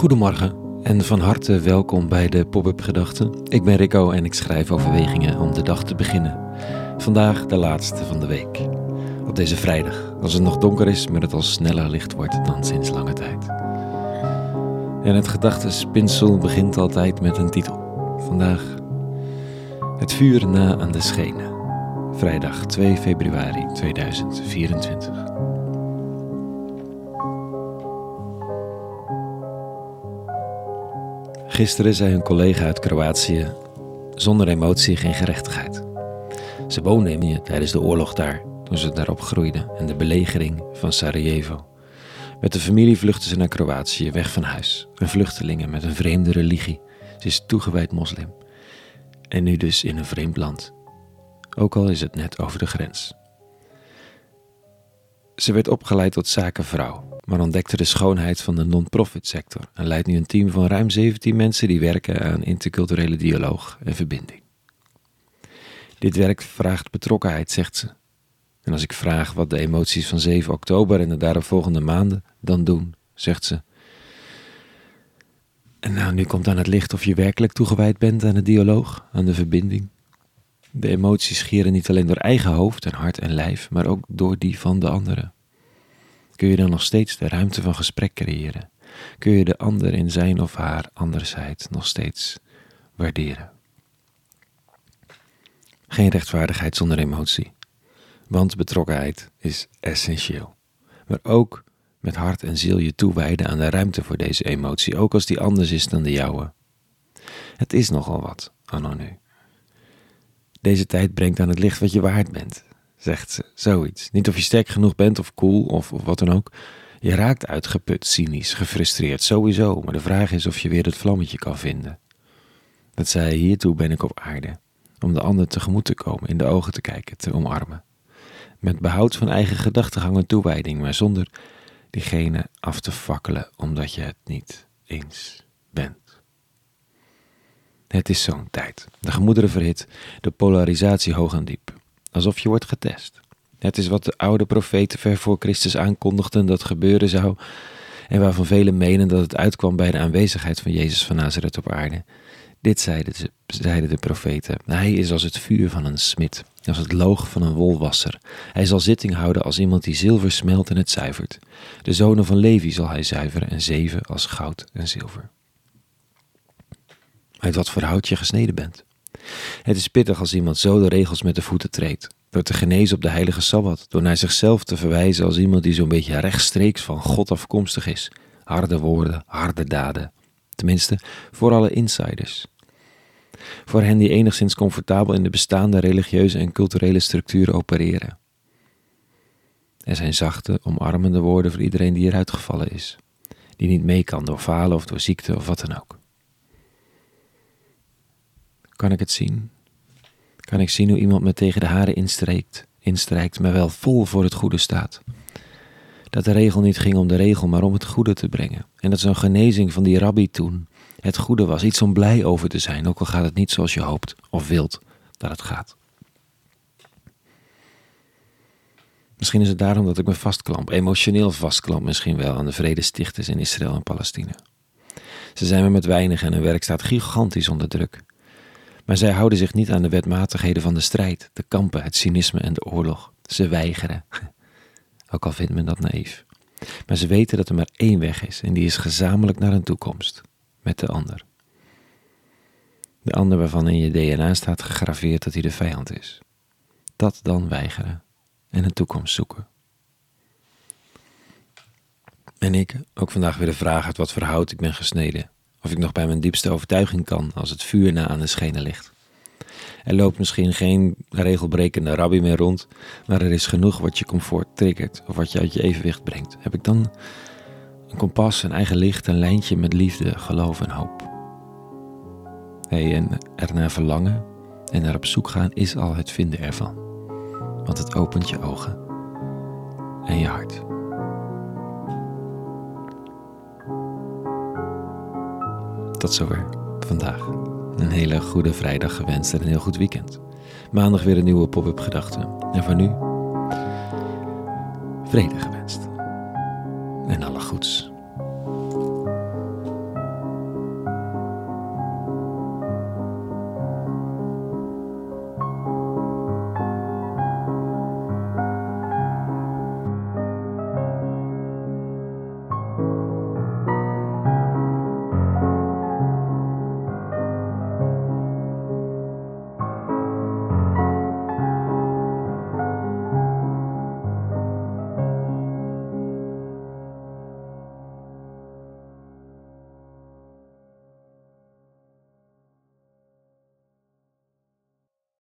Goedemorgen en van harte welkom bij de Pop-up Gedachten. Ik ben Rico en ik schrijf overwegingen om de dag te beginnen. Vandaag de laatste van de week. Op deze vrijdag, als het nog donker is, maar het al sneller licht wordt dan sinds lange tijd. En het gedachtenspinsel begint altijd met een titel. Vandaag Het vuur na aan de schenen. Vrijdag 2 februari 2024. Gisteren zei een collega uit Kroatië: zonder emotie geen gerechtigheid. Ze woonden in je tijdens de oorlog daar, toen ze daarop groeiden en de belegering van Sarajevo. Met de familie vluchtten ze naar Kroatië, weg van huis. Een vluchtelingen met een vreemde religie. Ze is toegewijd moslim. En nu dus in een vreemd land. Ook al is het net over de grens. Ze werd opgeleid tot zakenvrouw maar ontdekte de schoonheid van de non-profit sector en leidt nu een team van ruim 17 mensen die werken aan interculturele dialoog en verbinding. Dit werk vraagt betrokkenheid, zegt ze. En als ik vraag wat de emoties van 7 oktober en de daaropvolgende maanden dan doen, zegt ze. En nou, nu komt aan het licht of je werkelijk toegewijd bent aan de dialoog, aan de verbinding. De emoties scheren niet alleen door eigen hoofd en hart en lijf, maar ook door die van de anderen kun je dan nog steeds de ruimte van gesprek creëren? Kun je de ander in zijn of haar andersheid nog steeds waarderen? Geen rechtvaardigheid zonder emotie, want betrokkenheid is essentieel. Maar ook met hart en ziel je toewijden aan de ruimte voor deze emotie, ook als die anders is dan de jouwe. Het is nogal wat, anno nu. Deze tijd brengt aan het licht wat je waard bent zegt ze. Zoiets. Niet of je sterk genoeg bent of cool of, of wat dan ook. Je raakt uitgeput, cynisch, gefrustreerd, sowieso. Maar de vraag is of je weer het vlammetje kan vinden. Dat zei hiertoe ben ik op aarde. Om de ander tegemoet te komen, in de ogen te kijken, te omarmen. Met behoud van eigen gedachtegang en toewijding, maar zonder diegene af te fakkelen omdat je het niet eens bent. Het is zo'n tijd. De gemoederen verhit, de polarisatie hoog en diep alsof je wordt getest. Het is wat de oude profeten ver voor Christus aankondigden dat gebeuren zou, en waarvan velen menen dat het uitkwam bij de aanwezigheid van Jezus van Nazareth op aarde. Dit zeiden, ze, zeiden de profeten. Hij is als het vuur van een smid, als het loog van een wolwasser. Hij zal zitting houden als iemand die zilver smelt en het zuivert. De zonen van Levi zal hij zuiveren en zeven als goud en zilver. Uit wat voor hout je gesneden bent. Het is pittig als iemand zo de regels met de voeten treedt. Door te genezen op de heilige Sabbat. Door naar zichzelf te verwijzen als iemand die zo'n beetje rechtstreeks van God afkomstig is. Harde woorden, harde daden. Tenminste, voor alle insiders. Voor hen die enigszins comfortabel in de bestaande religieuze en culturele structuren opereren. Er zijn zachte, omarmende woorden voor iedereen die eruit gevallen is. Die niet mee kan door falen of door ziekte of wat dan ook. Kan ik het zien? Kan ik zien hoe iemand me tegen de haren instrijkt, instrijkt, maar wel vol voor het goede staat? Dat de regel niet ging om de regel, maar om het goede te brengen. En dat zo'n genezing van die rabbi toen het goede was, iets om blij over te zijn, ook al gaat het niet zoals je hoopt of wilt dat het gaat. Misschien is het daarom dat ik me vastklamp, emotioneel vastklamp misschien wel aan de vredestichters in Israël en Palestina. Ze zijn me met weinig en hun werk staat gigantisch onder druk. Maar zij houden zich niet aan de wetmatigheden van de strijd, de kampen, het cynisme en de oorlog. Ze weigeren. Ook al vindt men dat naïef. Maar ze weten dat er maar één weg is en die is gezamenlijk naar een toekomst. Met de ander. De ander waarvan in je DNA staat gegraveerd dat hij de vijand is. Dat dan weigeren en een toekomst zoeken. En ik, ook vandaag weer de vraag uit wat voor hout ik ben gesneden. Of ik nog bij mijn diepste overtuiging kan als het vuur na aan de schenen ligt. Er loopt misschien geen regelbrekende rabbi meer rond, maar er is genoeg wat je comfort triggert of wat je uit je evenwicht brengt. Heb ik dan een kompas, een eigen licht, een lijntje met liefde, geloof en hoop? Hey, en ernaar verlangen en naar op zoek gaan is al het vinden ervan. Want het opent je ogen en je hart. Tot zover vandaag. Een hele goede vrijdag gewenst en een heel goed weekend. Maandag weer een nieuwe pop-up gedachte. En voor nu, vrede gewenst. En alle goeds.